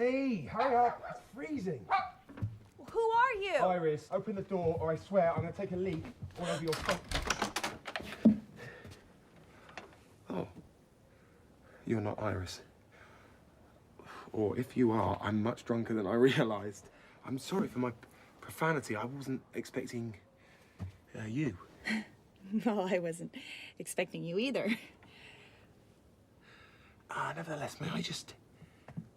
Me, hurry up. It's freezing. Who are you? Iris, open the door or I swear I'm going to take a leak all over your front. Oh. You're not Iris. Or if you are, I'm much drunker than I realised. I'm sorry for my profanity. I wasn't expecting uh, you. No, I wasn't expecting you either. Ah, nevertheless, may I just.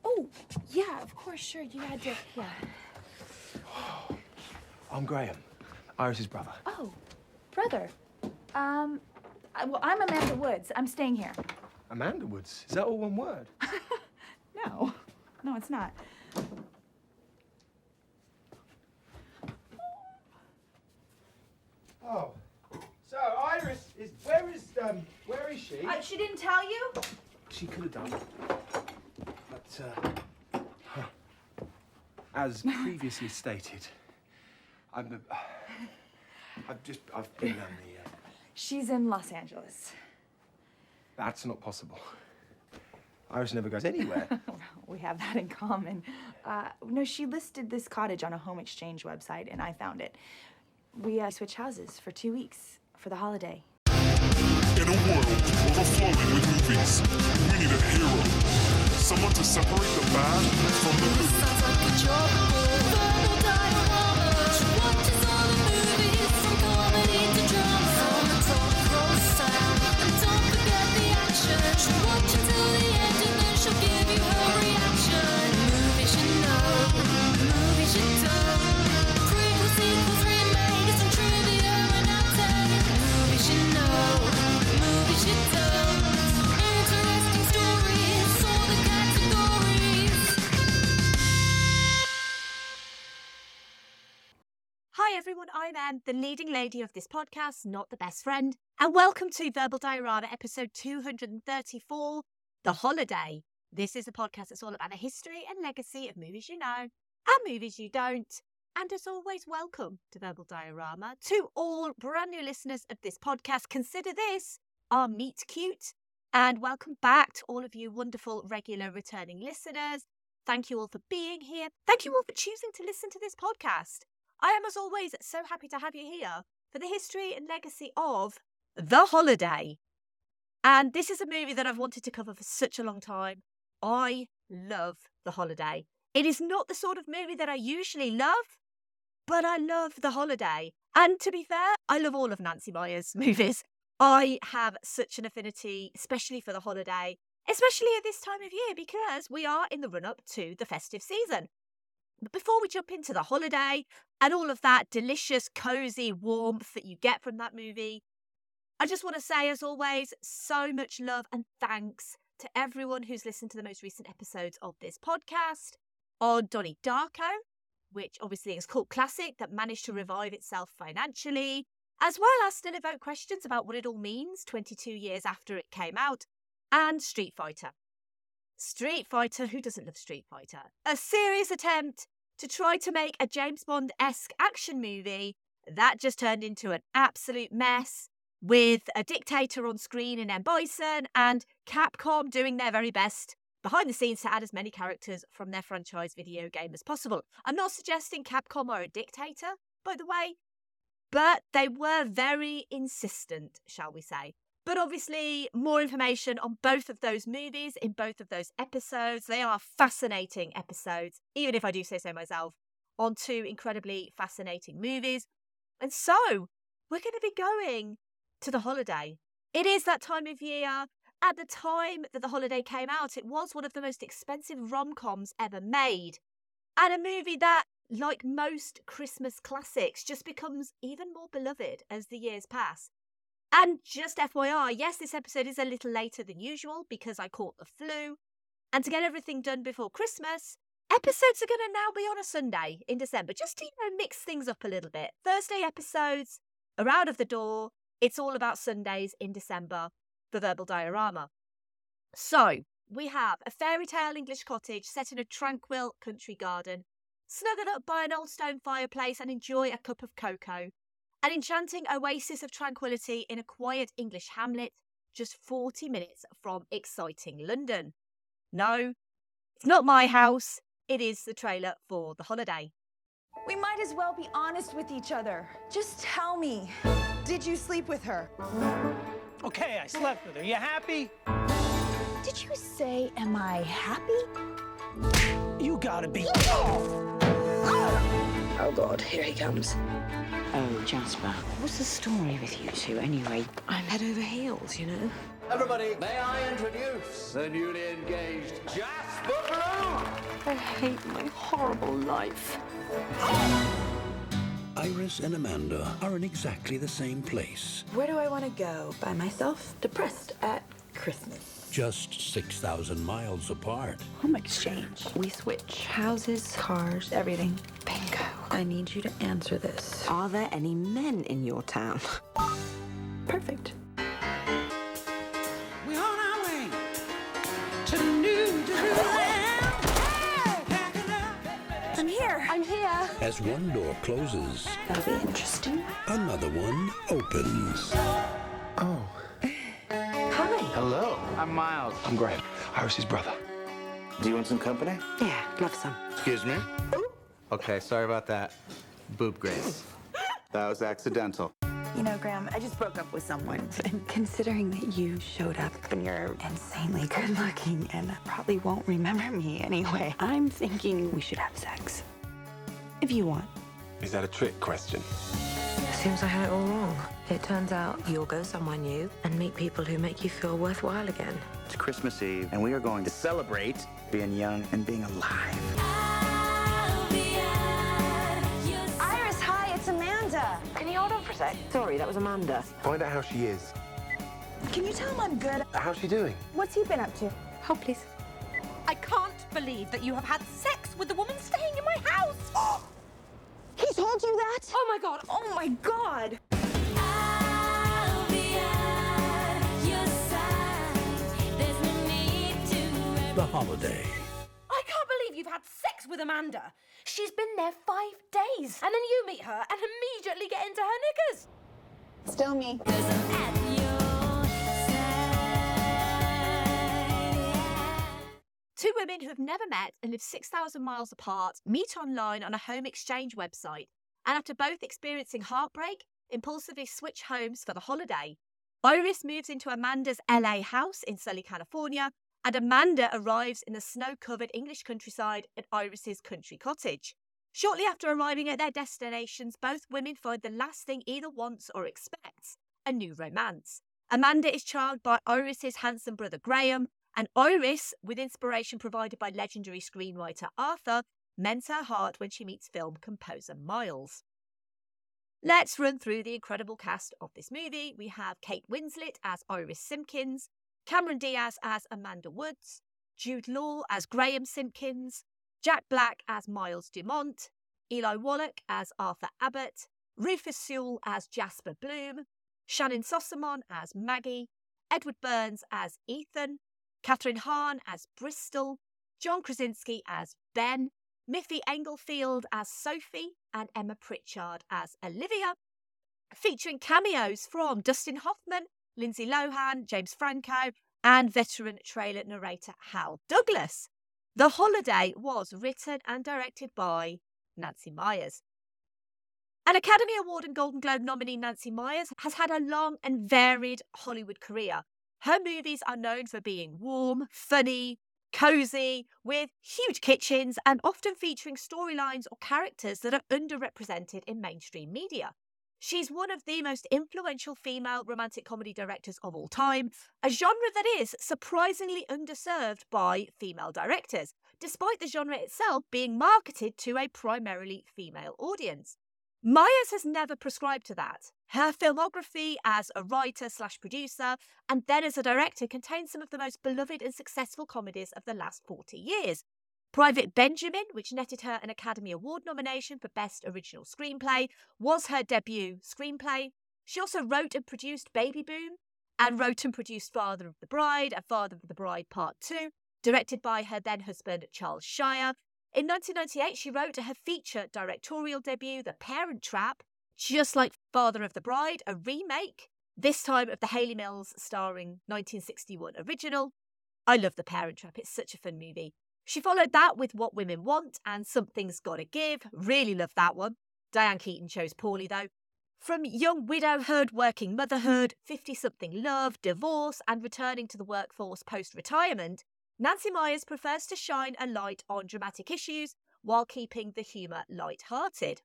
Oh, yeah, of course, sure. You had to, yeah. I'm Graham, Iris's brother. Oh, brother. Um, I, well, I'm Amanda Woods. I'm staying here. Amanda Woods. Is that all one word? No, no, it's not. Oh. So, Iris is. Where is. um, Where is she? Uh, she didn't tell you? She could have done. But, uh, as previously stated, I'm. Uh, I've just. I've been on the. Uh, She's in Los Angeles. that's not possible. Iris never goes anywhere. We have that in common. Uh, no, she listed this cottage on a home exchange website, and I found it. We uh, switch houses for two weeks for the holiday. In a world overflowing with movies, we need a hero. Someone to separate the bad from the good. Everyone, I'm Em, the leading lady of this podcast, not the best friend, and welcome to Verbal Diorama episode 234, The Holiday. This is a podcast that's all about the history and legacy of movies you know and movies you don't. And as always, welcome to Verbal Diorama. To all brand new listeners of this podcast, consider this our meet cute. And welcome back to all of you wonderful regular returning listeners. Thank you all for being here. Thank you all for choosing to listen to this podcast. I am, as always, so happy to have you here for the history and legacy of The Holiday. And this is a movie that I've wanted to cover for such a long time. I love The Holiday. It is not the sort of movie that I usually love, but I love The Holiday. And to be fair, I love all of Nancy Meyers' movies. I have such an affinity, especially for The Holiday, especially at this time of year, because we are in the run up to the festive season. Before we jump into the holiday and all of that delicious, cozy warmth that you get from that movie, I just want to say, as always, so much love and thanks to everyone who's listened to the most recent episodes of this podcast on Donnie Darko, which obviously is cult classic that managed to revive itself financially, as well as still evoke questions about what it all means 22 years after it came out, and Street Fighter. Street Fighter, who doesn't love Street Fighter? A serious attempt to try to make a James Bond esque action movie that just turned into an absolute mess with a dictator on screen in M. Bison and Capcom doing their very best behind the scenes to add as many characters from their franchise video game as possible. I'm not suggesting Capcom are a dictator, by the way, but they were very insistent, shall we say. But obviously, more information on both of those movies in both of those episodes. They are fascinating episodes, even if I do say so myself, on two incredibly fascinating movies. And so, we're going to be going to the holiday. It is that time of year. At the time that the holiday came out, it was one of the most expensive rom coms ever made. And a movie that, like most Christmas classics, just becomes even more beloved as the years pass. And just FYI, yes, this episode is a little later than usual because I caught the flu. And to get everything done before Christmas, episodes are going to now be on a Sunday in December, just to, you know, mix things up a little bit. Thursday episodes are out of the door. It's all about Sundays in December for Verbal Diorama. So, we have a fairy tale English cottage set in a tranquil country garden, snuggled up by an old stone fireplace and enjoy a cup of cocoa. An enchanting oasis of tranquility in a quiet English hamlet just 40 minutes from exciting London. No, it's not my house. It is the trailer for The Holiday. We might as well be honest with each other. Just tell me, did you sleep with her? Okay, I slept with her. You happy? Did you say, am I happy? You gotta be. Oh Oh, God, here he comes. Oh, Jasper, what's the story with you two anyway? I'm head over heels, you know? Everybody, may I introduce the newly engaged Jasper Bloom? I hate my horrible life. Iris and Amanda are in exactly the same place, Where do I want to go? By myself? Depressed at Christmas. just 6,000 miles apart. Home exchange. We switch houses, cars, everything. Bingo. I need you to answer this. Are there any men in your town? Perfect. We're on our way to New Jerusalem. I'm here. I'm here. As one door closes, That'll be interesting. another one opens. Oh, Hi. Hello. I'm Miles. I'm Graham, Iris's brother. Do you want some company? Yeah, love some. Excuse me? Okay, sorry about that. Boob Grace. That was accidental. You know, Graham, I just broke up with someone. And considering that you showed up and you're insanely good looking and probably won't remember me anyway, I'm thinking we should have sex. If you want. Is that a trick question? Seems I had it all wrong. It turns out you'll go somewhere new and meet people who make you feel worthwhile again. It's Christmas Eve, and we are going to celebrate being young and being alive. Sorry, that was Amanda. Find out how she is. Can you tell him I'm good? How's she doing? What's he been up to? Hold, please. I can't believe that you have had sex with the woman staying in my house. He told you that? Oh my god. Oh my god. The holiday. I can't believe you've had sex with Amanda. She's been there five days, and then you meet her and immediately get into her knickers. Still me. Two women who have never met and live 6,000 miles apart meet online on a home exchange website, and after both experiencing heartbreak, impulsively switch homes for the holiday. Iris moves into Amanda's LA house in Sully, California, and Amanda arrives in the snow covered English countryside at Iris's country cottage. Shortly after arriving at their destinations, both women find the last thing either wants or expects a new romance. Amanda is charmed by Iris's handsome brother Graham, and Iris, with inspiration provided by legendary screenwriter Arthur, mends her heart when she meets film composer Miles. Let's run through the incredible cast of this movie. We have Kate Winslet as Iris Simpkins, Cameron Diaz as Amanda Woods, Jude Law as Graham Simpkins, Jack Black as Miles Dumont, Eli Wallach as Arthur Abbott, Rufus Sewell as Jasper Bloom, Shannyn Sossamon as Maggie, Edward Burns as Ethan, Kathryn Hahn as Bristol, John Krasinski as Ben, Miffy Englefield as Sophie, and Emma Pritchard as Olivia, featuring cameos from Dustin Hoffman, Lindsay Lohan, James Franco, and veteran trailer narrator Hal Douglas. The Holiday was written and directed by Nancy Meyers. An Academy Award and Golden Globe nominee Nancy Meyers has had a long and varied Hollywood career. Her movies are known for being warm, funny, cozy, with huge kitchens, and often featuring storylines or characters that are underrepresented in mainstream media. She's one of the most influential female romantic comedy directors of all time, a genre that is surprisingly underserved by female directors, despite the genre itself being marketed to a primarily female audience. Meyers has never prescribed to that. Her filmography as a writer slash producer and then as a director contains some of the most beloved and successful comedies of the last 40 years. Private Benjamin, which netted her an Academy Award nomination for Best Original Screenplay, was her debut screenplay. She also wrote and produced Baby Boom and wrote and produced Father of the Bride and Father of the Bride Part 2, directed by her then husband Charles Shyer. In 1998, she wrote her feature directorial debut, The Parent Trap, just like Father of the Bride, a remake, this time of the Hayley Mills starring 1961 original. I love The Parent Trap, it's such a fun movie. She followed that with What Women Want and Something's Gotta Give. Really loved that one. Diane Keaton chose poorly though. From young widowhood, working motherhood, 50 something love, divorce, and returning to the workforce post retirement, Nancy Meyers prefers to shine a light on dramatic issues while keeping the humour light-hearted.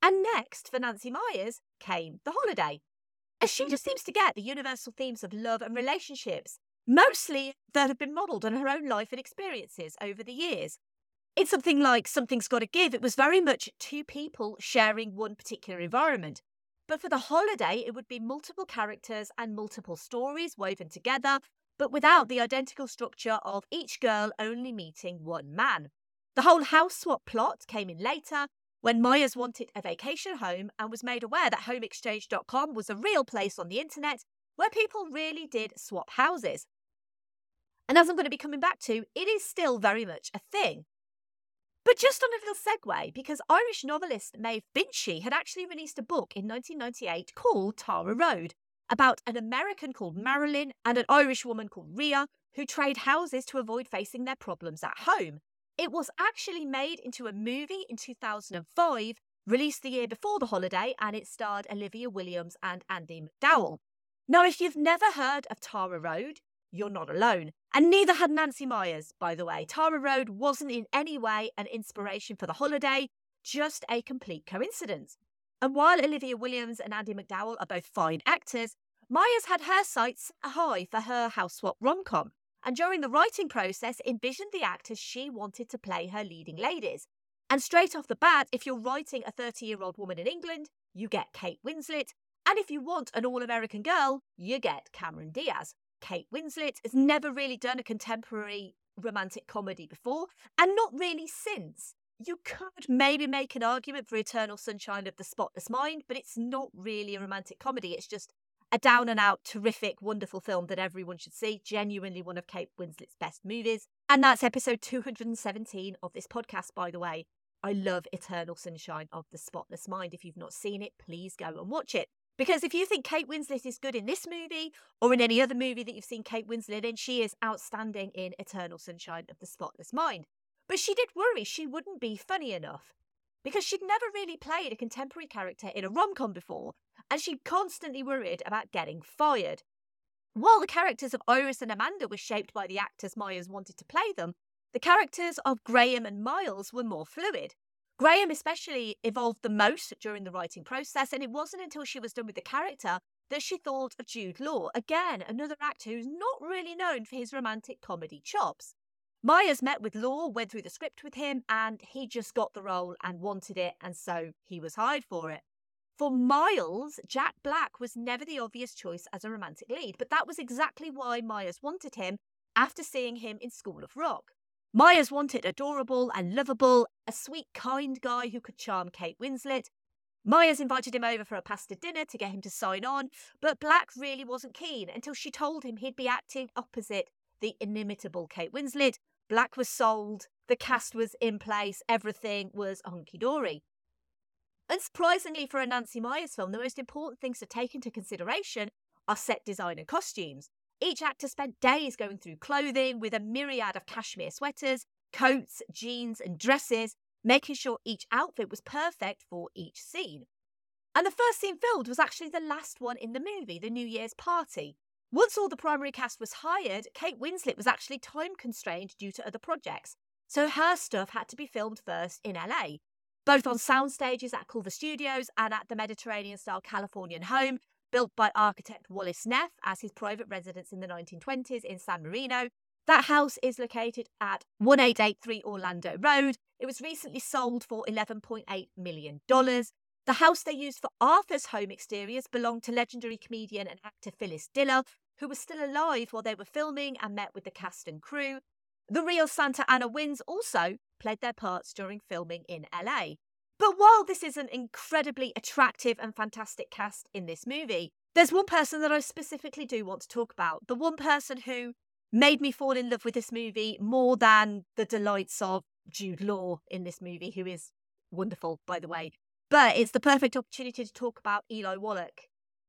And next for Nancy Meyers came The Holiday, as she just seems to get the universal themes of love and relationships, mostly that have been modelled on her own life and experiences over the years. In something like Something's Gotta Give, it was very much two people sharing one particular environment. But for The Holiday, it would be multiple characters and multiple stories woven together, but without the identical structure of each girl only meeting one man. The whole house swap plot came in later when Meyers wanted a vacation home and was made aware that homeexchange.com was a real place on the internet where people really did swap houses. And as I'm going to be coming back to, it is still very much a thing. But just on a little segue, because Irish novelist Maeve Binchy had actually released a book in 1998 called Tara Road about an American called Marilyn and an Irish woman called Ria who trade houses to avoid facing their problems at home. It was actually made into a movie in 2005, released the year before the holiday, and it starred Olivia Williams and Andie MacDowell. Now, if you've never heard of Tara Road, you're not alone. And neither had Nancy Meyers, by the way. Tara Road wasn't in any way an inspiration for the holiday, just a complete coincidence. And while Olivia Williams and Andie MacDowell are both fine actors, Meyers had her sights high for her house swap rom com, and during the writing process envisioned the actors she wanted to play her leading ladies. And straight off the bat, if you're writing a 30 year old woman in England, you get Kate Winslet, and if you want an all American girl, you get Cameron Diaz. Kate Winslet has never really done a contemporary romantic comedy before, and not really since. You could maybe make an argument for Eternal Sunshine of the Spotless Mind, but it's not really a romantic comedy. It's just a down and out, terrific, wonderful film that everyone should see. Genuinely one of Kate Winslet's best movies. And that's episode 217 of this podcast, by the way. I love Eternal Sunshine of the Spotless Mind. If you've not seen it, please go and watch it. Because if you think Kate Winslet is good in this movie or in any other movie that you've seen Kate Winslet in, she is outstanding in Eternal Sunshine of the Spotless Mind. But she did worry she wouldn't be funny enough because she'd never really played a contemporary character in a rom com before, and she constantly worried about getting fired. While the characters of Iris and Amanda were shaped by the actors Meyers wanted to play them, the characters of Graham and Miles were more fluid. Graham especially evolved the most during the writing process, and it wasn't until she was done with the character that she thought of Jude Law, again, another actor who's not really known for his romantic comedy chops. Meyers met with Law, went through the script with him, and he just got the role and wanted it, and so he was hired for it. For Miles, Jack Black was never the obvious choice as a romantic lead, but that was exactly why Meyers wanted him after seeing him in School of Rock. Meyers wanted adorable and lovable, a sweet, kind guy who could charm Kate Winslet. Meyers invited him over for a pasta dinner to get him to sign on, but Black really wasn't keen until she told him he'd be acting opposite the inimitable Kate Winslet. Black was sold, the cast was in place, everything was hunky dory. Unsurprisingly for a Nancy Meyers film, the most important things to take into consideration are set design and costumes. Each actor spent days going through clothing with a myriad of cashmere sweaters, coats, jeans, and dresses, making sure each outfit was perfect for each scene. And the first scene filmed was actually the last one in the movie, the New Year's party. Once all the primary cast was hired, Kate Winslet was actually time constrained due to other projects, so her stuff had to be filmed first in LA, both on sound stages at Culver Studios and at the Mediterranean style Californian home built by architect Wallace Neff as his private residence in the 1920s in San Marino. That house is located at 1883 Orlando Road. It was recently sold for $11.8 million. The house they used for Arthur's home exteriors belonged to legendary comedian and actor Phyllis Diller, who was still alive while they were filming and met with the cast and crew. The real Santa Ana Winds also played their parts during filming in LA. But while this is an incredibly attractive and fantastic cast in this movie, there's one person that I specifically do want to talk about. The one person who made me fall in love with this movie more than the delights of Jude Law in this movie, who is wonderful, by the way. But it's the perfect opportunity to talk about Eli Wallach.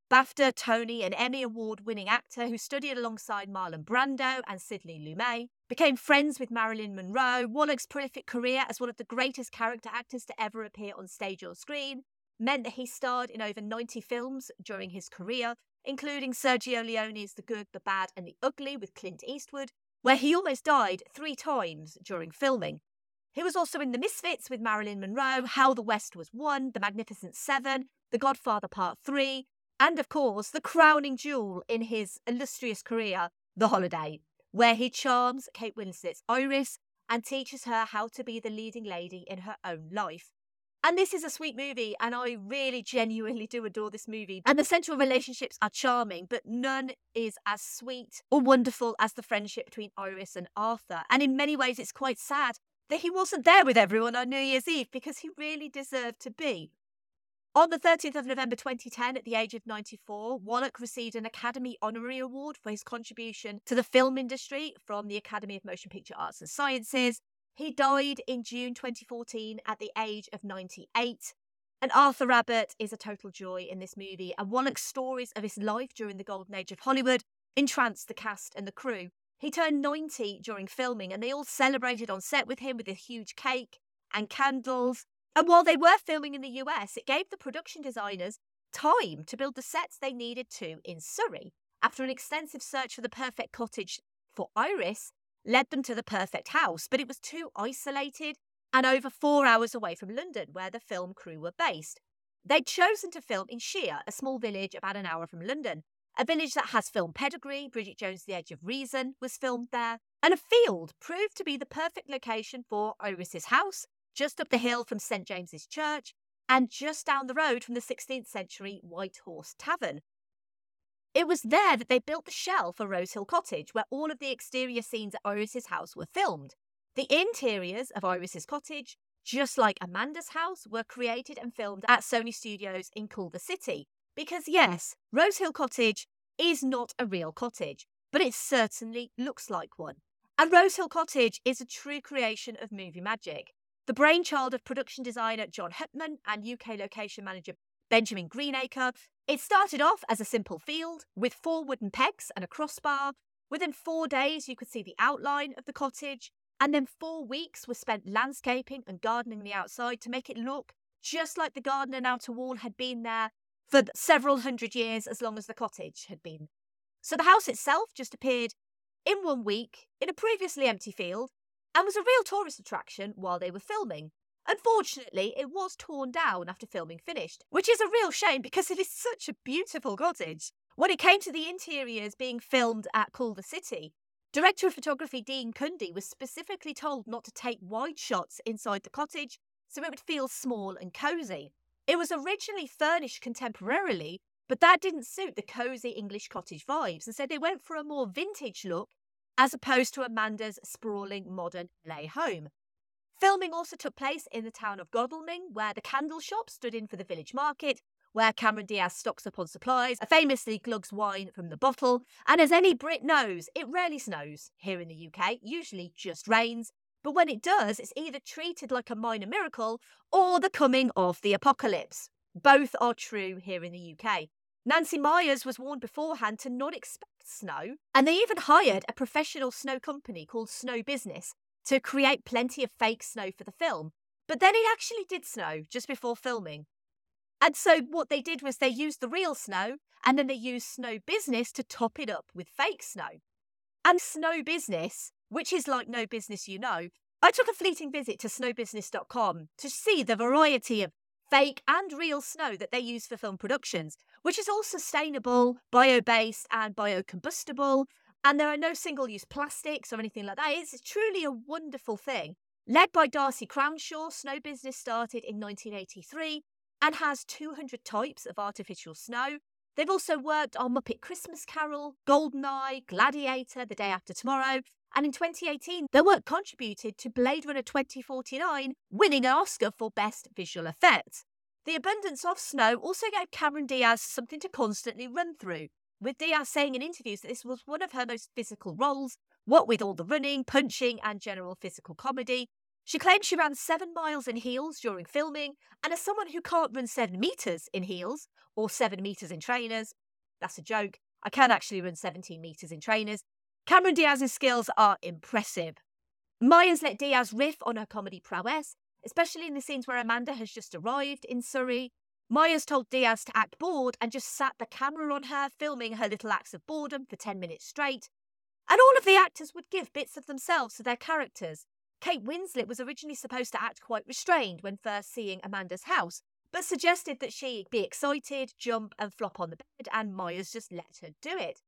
BAFTA, Tony, and Emmy Award winning actor who studied alongside Marlon Brando and Sidney Lumet, became friends with Marilyn Monroe. Wallach's prolific career as one of the greatest character actors to ever appear on stage or screen meant that he starred in over 90 films during his career, including Sergio Leone's The Good, the Bad, and the Ugly with Clint Eastwood, where he almost died three times during filming. He was also in The Misfits with Marilyn Monroe, How the West Was Won, The Magnificent Seven, The Godfather Part 3, and of course, the crowning jewel in his illustrious career, The Holiday, where he charms Kate Winslet's Iris and teaches her how to be the leading lady in her own life. And this is a sweet movie, and I really genuinely do adore this movie. And the central relationships are charming, but none is as sweet or wonderful as the friendship between Iris and Arthur. And in many ways, it's quite sad that he wasn't there with everyone on New Year's Eve because he really deserved to be. On the 30th of November 2010, at the age of 94, Wallach received an Academy Honorary Award for his contribution to the film industry from the Academy of Motion Picture Arts and Sciences. He died in June 2014 at the age of 98. And Arthur Abbott is a total joy in this movie, and Wallach's stories of his life during the golden age of Hollywood entranced the cast and the crew. He turned 90 during filming, and they all celebrated on set with him with a huge cake and candles. And while they were filming in the US, it gave the production designers time to build the sets they needed to in Surrey. After an extensive search for the perfect cottage for Iris, led them to the perfect house, but it was too isolated and over four hours away from London, where the film crew were based. They'd chosen to film in Shere, a small village about an hour from London, a village that has film pedigree. Bridget Jones' The Edge of Reason was filmed there, and a field proved to be the perfect location for Iris's house, just up the hill from St James's Church and just down the road from the 16th century White Horse Tavern. It was there that they built the shell for Rose Hill Cottage, where all of the exterior scenes at Iris's house were filmed. The interiors of Iris's cottage, just like Amanda's house, were created and filmed at Sony Studios in Culver City. Because, yes, Rose Hill Cottage is not a real cottage, but it certainly looks like one. And Rose Hill Cottage is a true creation of movie magic. The brainchild of production designer Jon Hutman and UK location manager Benjamin Greenacre, it started off as a simple field with four wooden pegs and a crossbar. Within four days, you could see the outline of the cottage, and then four weeks were spent landscaping and gardening the outside to make it look just like the garden and outer wall had been there for several hundred years, as long as the cottage had been. So the house itself just appeared in one week in a previously empty field and was a real tourist attraction while they were filming. Unfortunately, it was torn down after filming finished, which is a real shame because it is such a beautiful cottage. When it came to the interiors being filmed at Culver City, director of photography Dean Cundey was specifically told not to take wide shots inside the cottage so it would feel small and cosy. It was originally furnished contemporarily, but that didn't suit the cosy English cottage vibes, and so they went for a more vintage look as opposed to Amanda's sprawling modern LA home. Filming also took place in the town of Godalming, where the candle shop stood in for the village market, where Cameron Diaz stocks up on supplies, famously glugs wine from the bottle. And as any Brit knows, it rarely snows here in the UK, usually just rains. But when it does, it's either treated like a minor miracle or the coming of the apocalypse. Both are true here in the UK. Nancy Meyers was warned beforehand to not expect snow, and they even hired a professional snow company called Snow Business to create plenty of fake snow for the film. But then it actually did snow just before filming. And so what they did was they used the real snow and then they used Snow Business to top it up with fake snow. And Snow Business, which is like no business you know, I took a fleeting visit to snowbusiness.com to see the variety of fake and real snow that they use for film productions, which is all sustainable, bio based, and biocombustible. And there are no single use plastics or anything like that. It's truly a wonderful thing. Led by Darcy Crownshaw, Snow Business started in 1983 and has 200 types of artificial snow. They've also worked on Muppet Christmas Carol, Goldeneye, Gladiator, The Day After Tomorrow, and in 2018, their work contributed to Blade Runner 2049, winning an Oscar for Best Visual Effects. The abundance of snow also gave Cameron Diaz something to constantly run through, with Diaz saying in interviews that this was one of her most physical roles, what with all the running, punching, and general physical comedy. She claimed she ran seven miles in heels during filming, and as someone who can't run seven metres in heels or seven metres in trainers, That's a joke. I can actually run 17 metres in trainers. Cameron Diaz's skills are impressive. Meyers let Diaz riff on her comedy prowess, especially in the scenes where Amanda has just arrived in Surrey. Meyers told Diaz to act bored and just sat the camera on her, filming her little acts of boredom for 10 minutes straight. And all of the actors would give bits of themselves to their characters. Kate Winslet was originally supposed to act quite restrained when first seeing Amanda's house, but suggested that she be excited, jump, and flop on the bed, and Meyers just let her do it.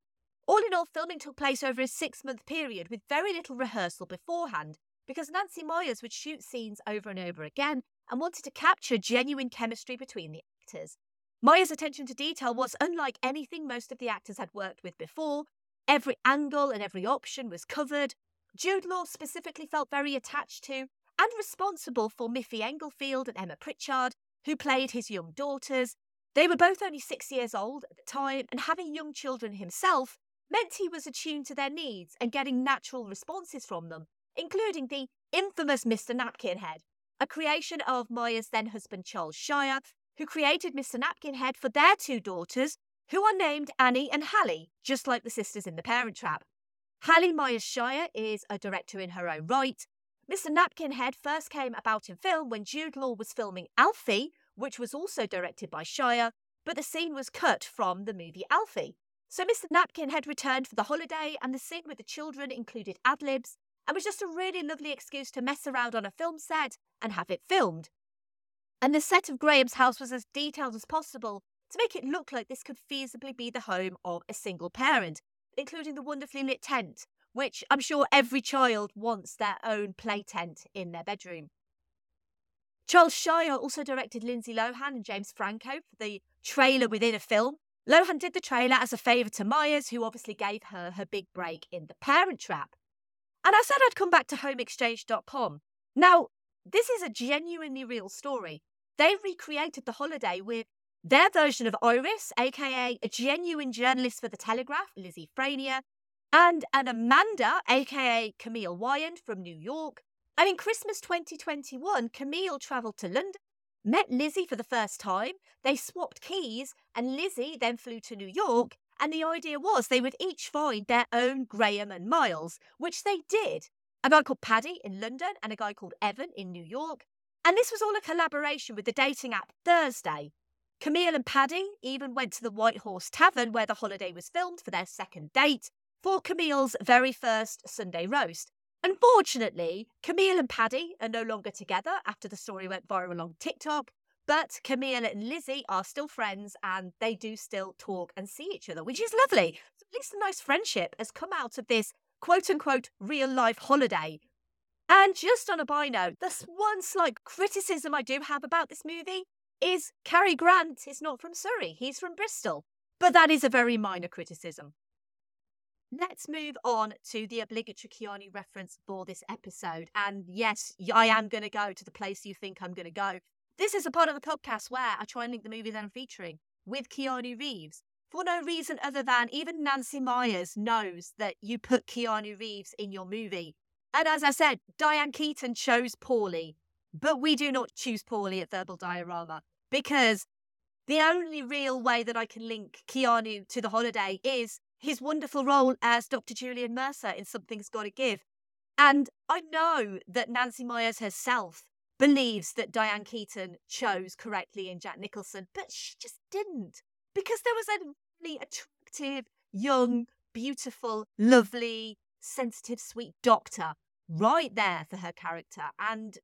All in all, filming took place over a six month period with very little rehearsal beforehand because Nancy Meyers would shoot scenes over and over again and wanted to capture genuine chemistry between the actors. Meyers' attention to detail was unlike anything most of the actors had worked with before. Every angle and every option was covered. Jude Law specifically felt very attached to and responsible for Miffy Englefield and Emma Pritchard, who played his young daughters. They were both only six years old at the time, and having young children himself meant he was attuned to their needs and getting natural responses from them, including the infamous Mr. Napkinhead, a creation of Meyers' then husband Charles Shyer, who created Mr. Napkinhead for their two daughters, who are named Annie and Hallie, just like the sisters in The Parent Trap. Hallie Meyers Shyer is a director in her own right. Mr. Napkinhead first came about in film when Jude Law was filming Alfie, which was also directed by Shyer, but the scene was cut from the movie Alfie. So Mr. Napkinhead returned for the holiday, and the scene with the children included ad libs and was just a really lovely excuse to mess around on a film set and have it filmed. And the set of Graham's house was as detailed as possible to make it look like this could feasibly be the home of a single parent, including the wonderfully lit tent, which I'm sure every child wants their own play tent in their bedroom. Charles Shyer also directed Lindsay Lohan and James Franco for the trailer within a film. Lohan did the trailer as a favour to Meyers, who obviously gave her her big break in The Parent Trap. And I said I'd come back to homeexchange.com. Now, this is a genuinely real story. They recreated the holiday with their version of Iris, aka a genuine journalist for The Telegraph, Lizzie Frainier, and an Amanda, aka Camille Wyand from New York. And in Christmas 2021, Camille travelled to London, met Lizzie for the first time. They swapped keys, and Lizzie then flew to New York. And the idea was they would each find their own Graham and Miles, which they did. A guy called Paddy in London and a guy called Evan in New York. And this was all a collaboration with the dating app Thursday. Camille and Paddy even went to the White Horse Tavern where the holiday was filmed for their second date for Camille's very first Sunday roast. Unfortunately, Camille and Paddy are no longer together after the story went viral on TikTok, but Camille and Lizzie are still friends and they do still talk and see each other, which is lovely. So at least a nice friendship has come out of this quote unquote real life holiday. And just on a by note, the one slight criticism I do have about this movie is Cary Grant is not from Surrey, he's from Bristol. But that is a very minor criticism. Let's move on to the obligatory Keanu reference for this episode. And yes, I am going to go to the place you think I'm going to go. This is a part of the podcast where I try and link the movie that I'm featuring with Keanu Reeves for no reason other than even Nancy Meyers knows that you put Keanu Reeves in your movie. And as I said, Diane Keaton chose poorly, but we do not choose poorly at Verbal Diorama because the only real way that I can link Keanu to the holiday is his wonderful role as Dr. Julian Mercer in Something's Gotta Give. And I know that Nancy Meyers herself believes that Diane Keaton chose correctly in Jack Nicholson, but she just didn't. Because there was a really attractive, young, beautiful, lovely, sensitive, sweet doctor right there for her character. And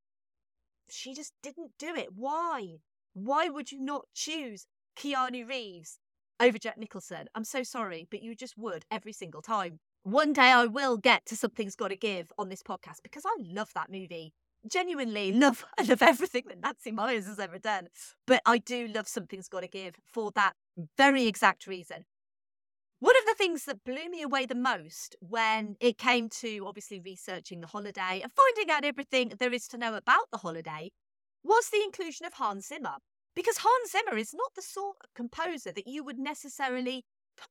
she just didn't do it. Why? Why would you not choose Keanu Reeves over Jack Nicholson? I'm so sorry, but you just would every single time. One day I will get to Something's Gotta Give on this podcast because I love that movie. Genuinely love, I love everything that Nancy Meyers has ever done. But I do love Something's Gotta Give for that very exact reason. One of the things that blew me away the most when it came to obviously researching the holiday and finding out everything there is to know about the holiday was the inclusion of Hans Zimmer. Because Hans Zimmer is not the sort of composer that you would necessarily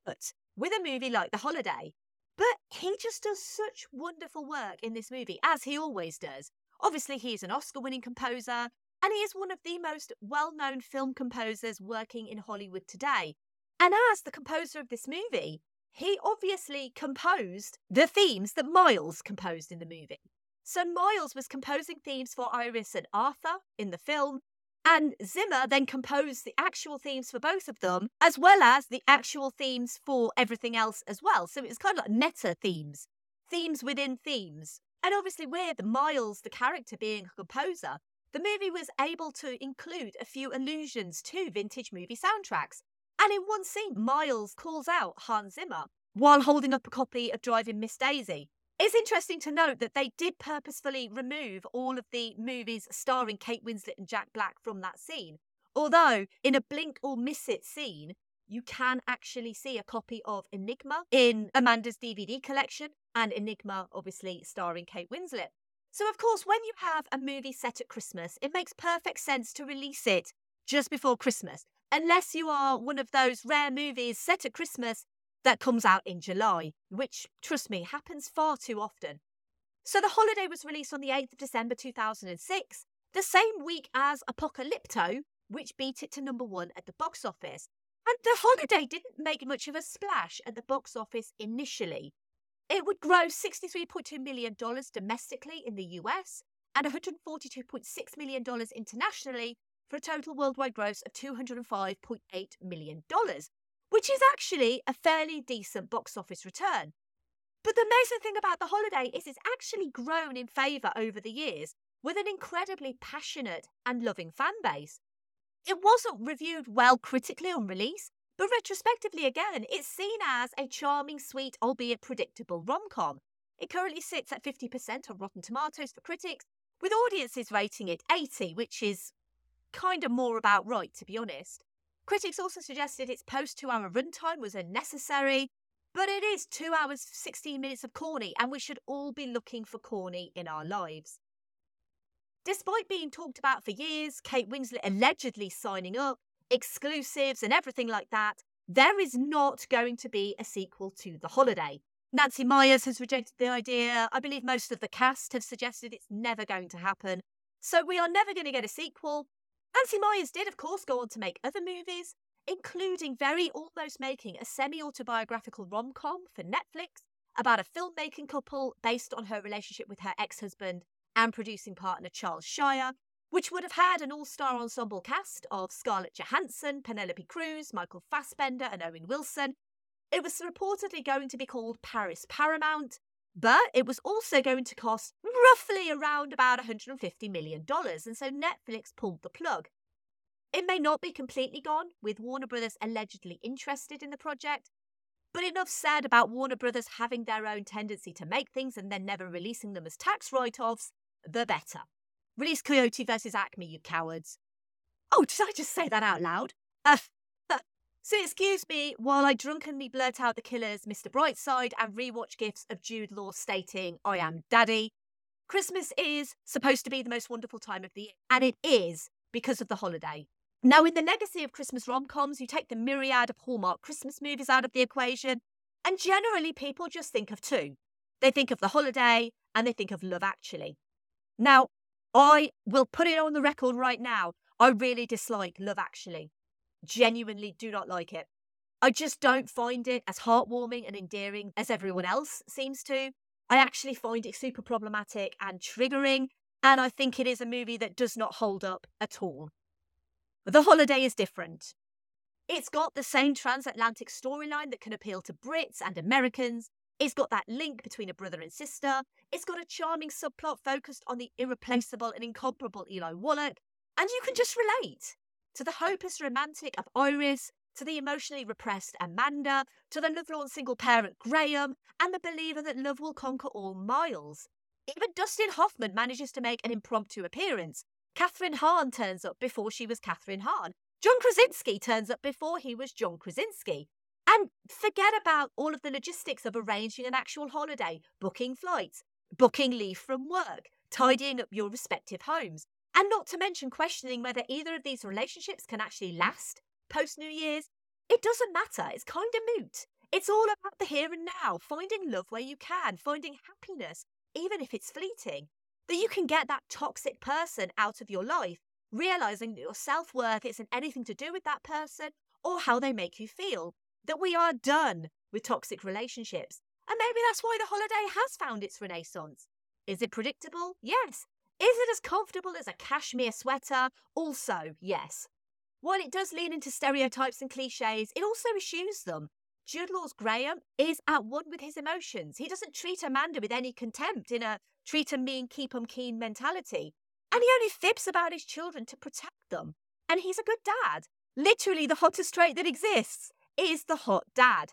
put with a movie like The Holiday. But he just does such wonderful work in this movie, as he always does. Obviously, he is an Oscar winning composer, and he is one of the most well known film composers working in Hollywood today. And as the composer of this movie, he obviously composed the themes that Miles composed in the movie. So Miles was composing themes for Iris and Arthur in the film, and Zimmer then composed the actual themes for both of them, as well as the actual themes for everything else as well. So it was kind of like meta themes, themes within themes. And obviously, with Miles, the character, being a composer, the movie was able to include a few allusions to vintage movie soundtracks. And in one scene, Miles calls out Hans Zimmer while holding up a copy of Driving Miss Daisy. It's interesting to note that they did purposefully remove all of the movies starring Kate Winslet and Jack Black from that scene. Although, in a blink or miss it scene, you can actually see a copy of Enigma in Amanda's DVD collection, and Enigma, obviously, starring Kate Winslet. So, of course, when you have a movie set at Christmas, it makes perfect sense to release it just before Christmas, unless you are one of those rare movies set at Christmas that comes out in July, which, trust me, happens far too often. So, The Holiday was released on the 8th of December 2006, the same week as Apocalypto, which beat it to number one at the box office. And The Holiday didn't make much of a splash at the box office initially. It would gross $63.2 million domestically in the US and $142.6 million internationally for a total worldwide gross of $205.8 million, which is actually a fairly decent box office return. But the amazing thing about The Holiday is it's actually grown in favour over the years with an incredibly passionate and loving fan base. It wasn't reviewed well critically on release, but retrospectively again, it's seen as a charming, sweet, albeit predictable rom com. It currently sits at 50% on Rotten Tomatoes for critics, with audiences rating it 80, which is kind of more about right, to be honest. Critics also suggested its post two hour runtime was unnecessary, but it is two hours, 16 minutes of corny, and we should all be looking for corny in our lives. Despite being talked about for years, Kate Winslet allegedly signing up, exclusives, and everything like that, there is not going to be a sequel to The Holiday. Nancy Meyers has rejected the idea. I believe most of the cast have suggested it's never going to happen. So we are never going to get a sequel. Nancy Meyers did, of course, go on to make other movies, including very almost making a semi autobiographical rom com for Netflix about a filmmaking couple based on her relationship with her ex husband and producing partner Charles Shyer, which would have had an all star ensemble cast of Scarlett Johansson, Penelope Cruz, Michael Fassbender, and Owen Wilson. It was reportedly going to be called Paris Paramount, but it was also going to cost roughly around about $150 million, and so Netflix pulled the plug. It may not be completely gone, with Warner Brothers allegedly interested in the project, but enough said about Warner Brothers having their own tendency to make things and then never releasing them as tax write offs, the better. Release Coyote versus Acme, you cowards. Oh, did I just say that out loud? Uh, so excuse me while I drunkenly blurt out the Killers' Mr. Brightside and rewatch gifs of Jude Law stating, I am daddy. Christmas is supposed to be the most wonderful time of the year, and it is because of the holiday. Now, in the legacy of Christmas rom coms, you take the myriad of Hallmark Christmas movies out of the equation, and generally people just think of two. They think of the holiday and they think of Love Actually. Now, I will put it on the record right now. I really dislike Love Actually. Genuinely do not like it. I just don't find it as heartwarming and endearing as everyone else seems to. I actually find it super problematic and triggering, and I think it is a movie that does not hold up at all. The Holiday is different. It's got the same transatlantic storyline that can appeal to Brits and Americans. It's got that link between a brother and sister. It's got a charming subplot focused on the irreplaceable and incomparable Eli Wallach. And you can just relate to the hopeless romantic of Iris, to the emotionally repressed Amanda, to the lovelorn single parent Graham, and the believer that love will conquer all Miles. Even Dustin Hoffman manages to make an impromptu appearance. Kathryn Hahn turns up before she was Kathryn Hahn. John Krasinski turns up before he was John Krasinski. And forget about all of the logistics of arranging an actual holiday, booking flights, booking leave from work, tidying up your respective homes, and not to mention questioning whether either of these relationships can actually last post New Year's. It doesn't matter, it's kind of moot. It's all about the here and now, finding love where you can, finding happiness, even if it's fleeting. That you can get that toxic person out of your life, realizing that your self worth isn't anything to do with that person or how they make you feel. That we are done with toxic relationships. And maybe that's why the holiday has found its renaissance. Is it predictable? Yes. Is it as comfortable as a cashmere sweater? Also, yes. While it does lean into stereotypes and cliches, it also eschews them. Jude Law's Graham is at one with his emotions. He doesn't treat Amanda with any contempt in a treat 'em mean, keep 'em keen mentality. And he only fibs about his children to protect them. And he's a good dad. Literally, the hottest trait that exists is the hot dad.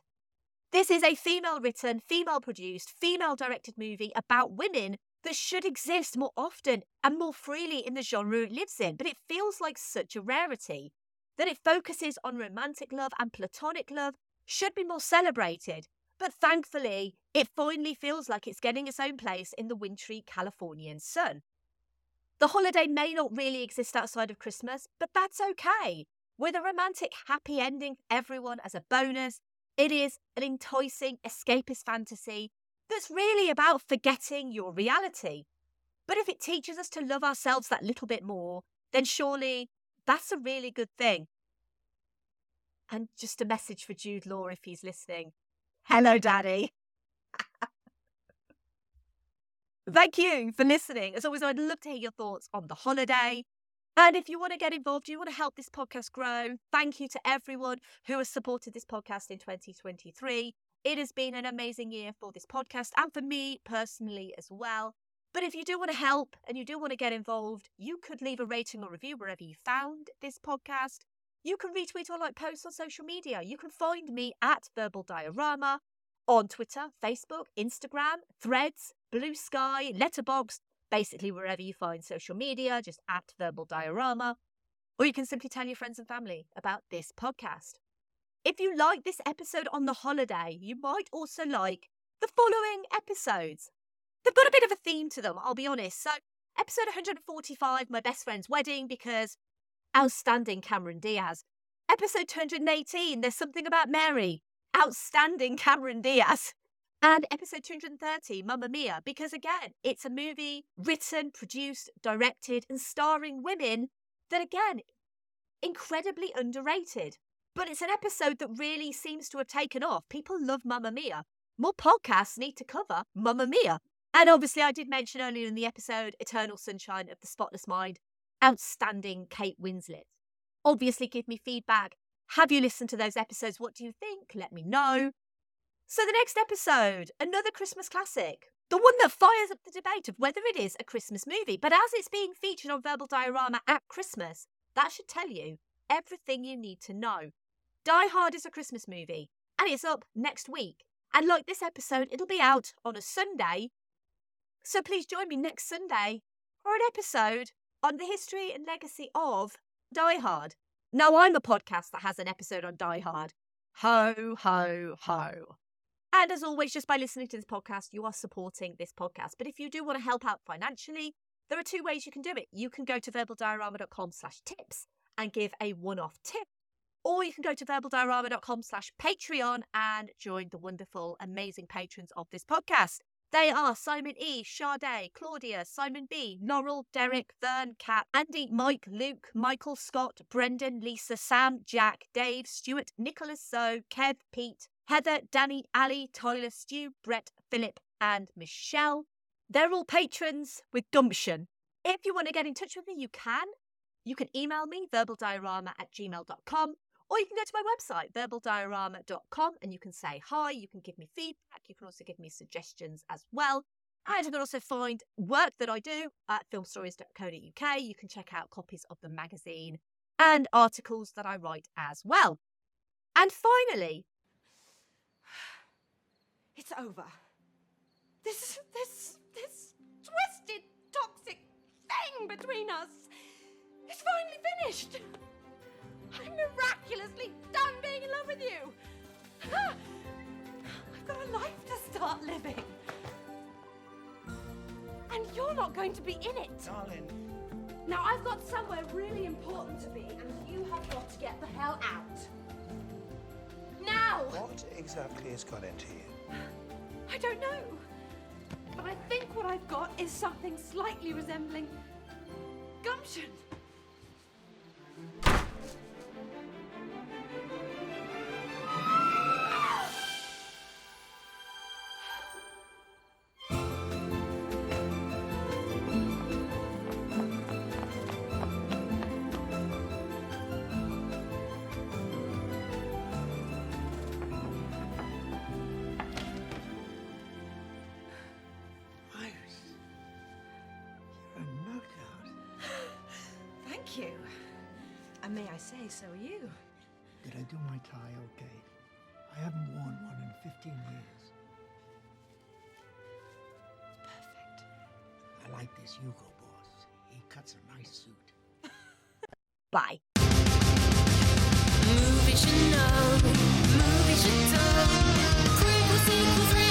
This is a female written, female produced, female directed movie about women that should exist more often and more freely in the genre it lives in. But it feels like such a rarity that it focuses on romantic love and platonic love should be more celebrated. But thankfully, it finally feels like it's getting its own place in the wintry Californian sun. The holiday may not really exist outside of Christmas, but that's okay. With a romantic happy ending for everyone as a bonus, it is an enticing escapist fantasy that's really about forgetting your reality. But if it teaches us to love ourselves that little bit more, then surely that's a really good thing. And just a message for Jude Law if he's listening. Hello, Daddy. Thank you for listening. As always, I'd love to hear your thoughts on the holiday. And if you want to get involved, you want to help this podcast grow, thank you to everyone who has supported this podcast in 2023. It has been an amazing year for this podcast and for me personally as well. But if you do want to help and you do want to get involved, you could leave a rating or review wherever you found this podcast. You can retweet or like posts on social media. You can find me at Verbal Diorama on Twitter, Facebook, Instagram, Threads, Blue Sky, Letterboxd, basically wherever you find social media, just at Verbal Diorama. Or you can simply tell your friends and family about this podcast. If you like this episode on the holiday, you might also like the following episodes. They've got a bit of a theme to them, I'll be honest. So, episode 145, My Best Friend's Wedding, because outstanding Cameron Diaz. Episode 218, There's Something About Mary. Outstanding Cameron Diaz. And episode 230, Mamma Mia, because again, it's a movie written, produced, directed, and starring women that, again, incredibly underrated. But it's an episode that really seems to have taken off. People love Mamma Mia. More podcasts need to cover Mamma Mia. And obviously, I did mention earlier in the episode Eternal Sunshine of the Spotless Mind. Outstanding Kate Winslet. Obviously, give me feedback. Have you listened to those episodes? What do you think? Let me know. So, the next episode, another Christmas classic. The one that fires up the debate of whether it is a Christmas movie. But as it's being featured on Verbal Diorama at Christmas, that should tell you everything you need to know. Die Hard is a Christmas movie, and it's up next week. And like this episode, it'll be out on a Sunday. So please join me next Sunday for an episode on the history and legacy of Die Hard. Now, I'm a podcast that has an episode on Die Hard. Ho, ho, ho. And as always, just by listening to this podcast, you are supporting this podcast. But if you do want to help out financially, there are two ways you can do it. You can go to verbaldiorama.com slash tips and give a one-off tip. Or you can go to verbaldiorama.com slash Patreon and join the wonderful, amazing patrons of this podcast. They are Simon E, Sade, Claudia, Simon B, Laurel, Derek, Vern, Kat, Andy, Mike, Luke, Michael, Scott, Brendan, Lisa, Sam, Jack, Dave, Stuart, Nicholas, So, Kev, Pete, Heather, Danny, Ali, Tyler, Stu, Brett, Philip, and Michelle. They're all patrons with gumption. If you want to get in touch with me, you can. You can email me, verbaldiorama at gmail.com, or you can go to my website, verbaldiorama.com, and you can say hi, you can give me feedback, you can also give me suggestions as well. And you can also find work that I do at filmstories.co.uk. You can check out copies of the magazine and articles that I write as well. And finally, It's over. This, this, this twisted, toxic thing between us is finally finished. I'm miraculously done being in love with you. I've got a life to start living. And you're not going to be in it. Darling. Now, I've got somewhere really important to be, and you have got to get the hell out. Now! What exactly has got into you? I don't know. But I think what I've got is something slightly resembling gumption. And may I say, so are you. Did I do my tie okay? I haven't worn one in 15 years. Perfect. I like this Hugo boss. He cuts a nice suit. Bye. Movie should know, movie should tell. Prequel, sequels,